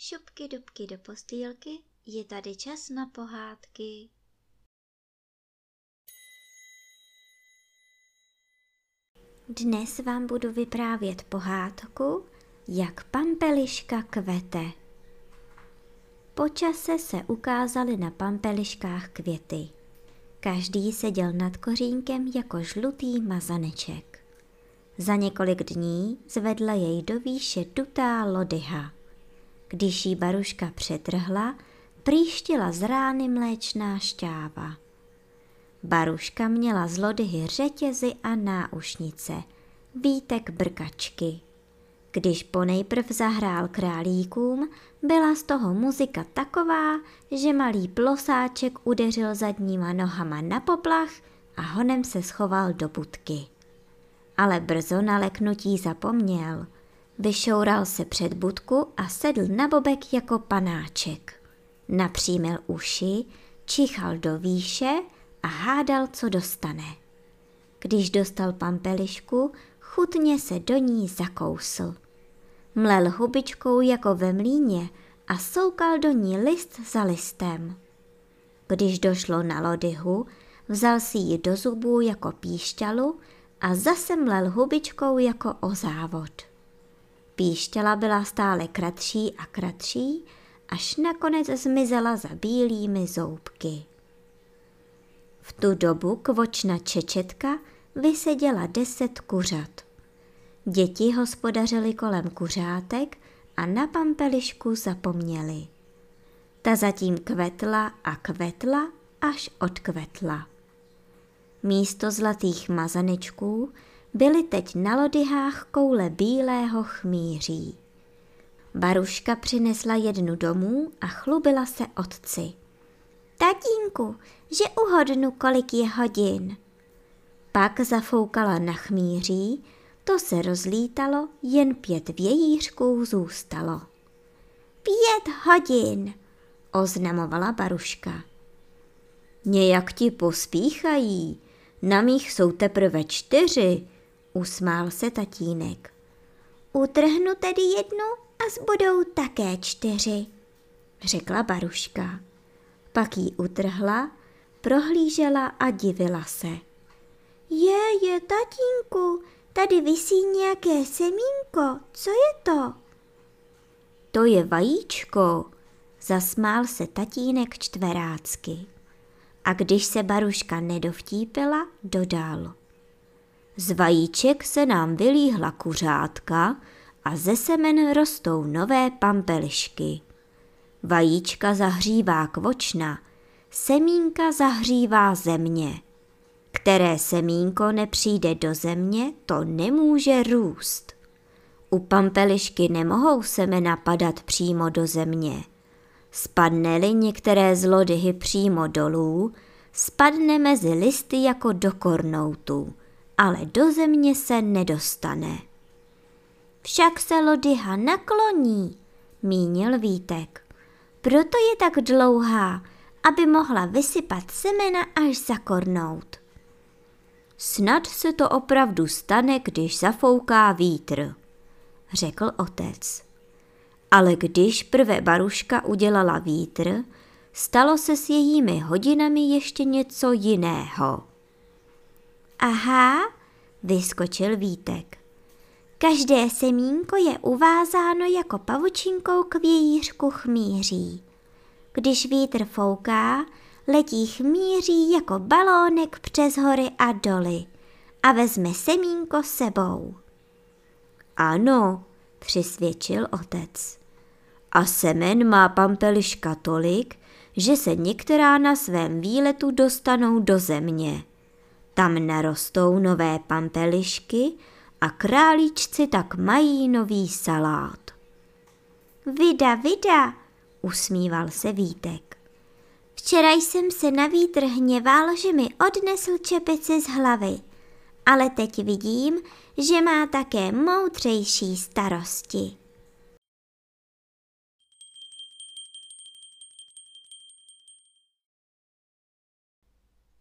dubky, dubky do postýlky, je tady čas na pohádky. Dnes vám budu vyprávět pohádku, jak pampeliška kvete. Po čase se ukázaly na pampeliškách květy. Každý seděl nad kořínkem jako žlutý mazaneček. Za několik dní zvedla jej do výše dutá lodyha. Když jí baruška přetrhla, příštila z rány mléčná šťáva. Baruška měla z lodyhy řetězy a náušnice, vítek brkačky. Když ponejprv zahrál králíkům, byla z toho muzika taková, že malý plosáček udeřil zadníma nohama na poplach a honem se schoval do budky. Ale brzo na leknutí zapomněl. Vyšoural se před budku a sedl na bobek jako panáček. Napřímil uši, čichal do výše a hádal, co dostane. Když dostal pampelišku, chutně se do ní zakousl. Mlel hubičkou jako ve mlíně a soukal do ní list za listem. Když došlo na lodyhu, vzal si ji do zubů jako píšťalu a zase mlel hubičkou jako o závod. Píšťala byla stále kratší a kratší, až nakonec zmizela za bílými zoubky. V tu dobu kvočna Čečetka vyseděla deset kuřat. Děti hospodařily kolem kuřátek a na pampelišku zapomněli. Ta zatím kvetla a kvetla, až odkvetla. Místo zlatých mazanečků byly teď na lodyhách koule bílého chmíří. Baruška přinesla jednu domů a chlubila se otci. Tatínku, že uhodnu, kolik je hodin. Pak zafoukala na chmíří, to se rozlítalo, jen pět vějířků zůstalo. Pět hodin, oznamovala Baruška. Nějak ti pospíchají, na mých jsou teprve čtyři, usmál se tatínek. Utrhnu tedy jednu a zbudou také čtyři, řekla Baruška. Pak ji utrhla, prohlížela a divila se. Je, je, tatínku, tady visí nějaké semínko, co je to? To je vajíčko, zasmál se tatínek čtverácky. A když se Baruška nedovtípila, dodal. Z vajíček se nám vylíhla kuřátka a ze semen rostou nové pampelišky. Vajíčka zahřívá kvočna, semínka zahřívá země. Které semínko nepřijde do země, to nemůže růst. U pampelišky nemohou semena padat přímo do země. Spadne-li některé z lodyhy přímo dolů, spadne mezi listy jako do kornoutu, ale do země se nedostane. Však se lodyha nakloní, mínil Vítek. Proto je tak dlouhá, aby mohla vysypat semena až zakornout. Snad se to opravdu stane, když zafouká vítr, řekl otec. Ale když prvé baruška udělala vítr, stalo se s jejími hodinami ještě něco jiného. Aha, vyskočil Vítek. Každé semínko je uvázáno jako pavučinkou k vějířku chmíří. Když vítr fouká, letí chmíří jako balónek přes hory a doly a vezme semínko sebou. Ano, přisvědčil otec. A semen má pampeliška tolik, že se některá na svém výletu dostanou do země. Tam narostou nové pampelišky a králíčci tak mají nový salát. Vida, vida, usmíval se Vítek. Včera jsem se na vítr hněval, že mi odnesl čepici z hlavy, ale teď vidím, že má také moudřejší starosti.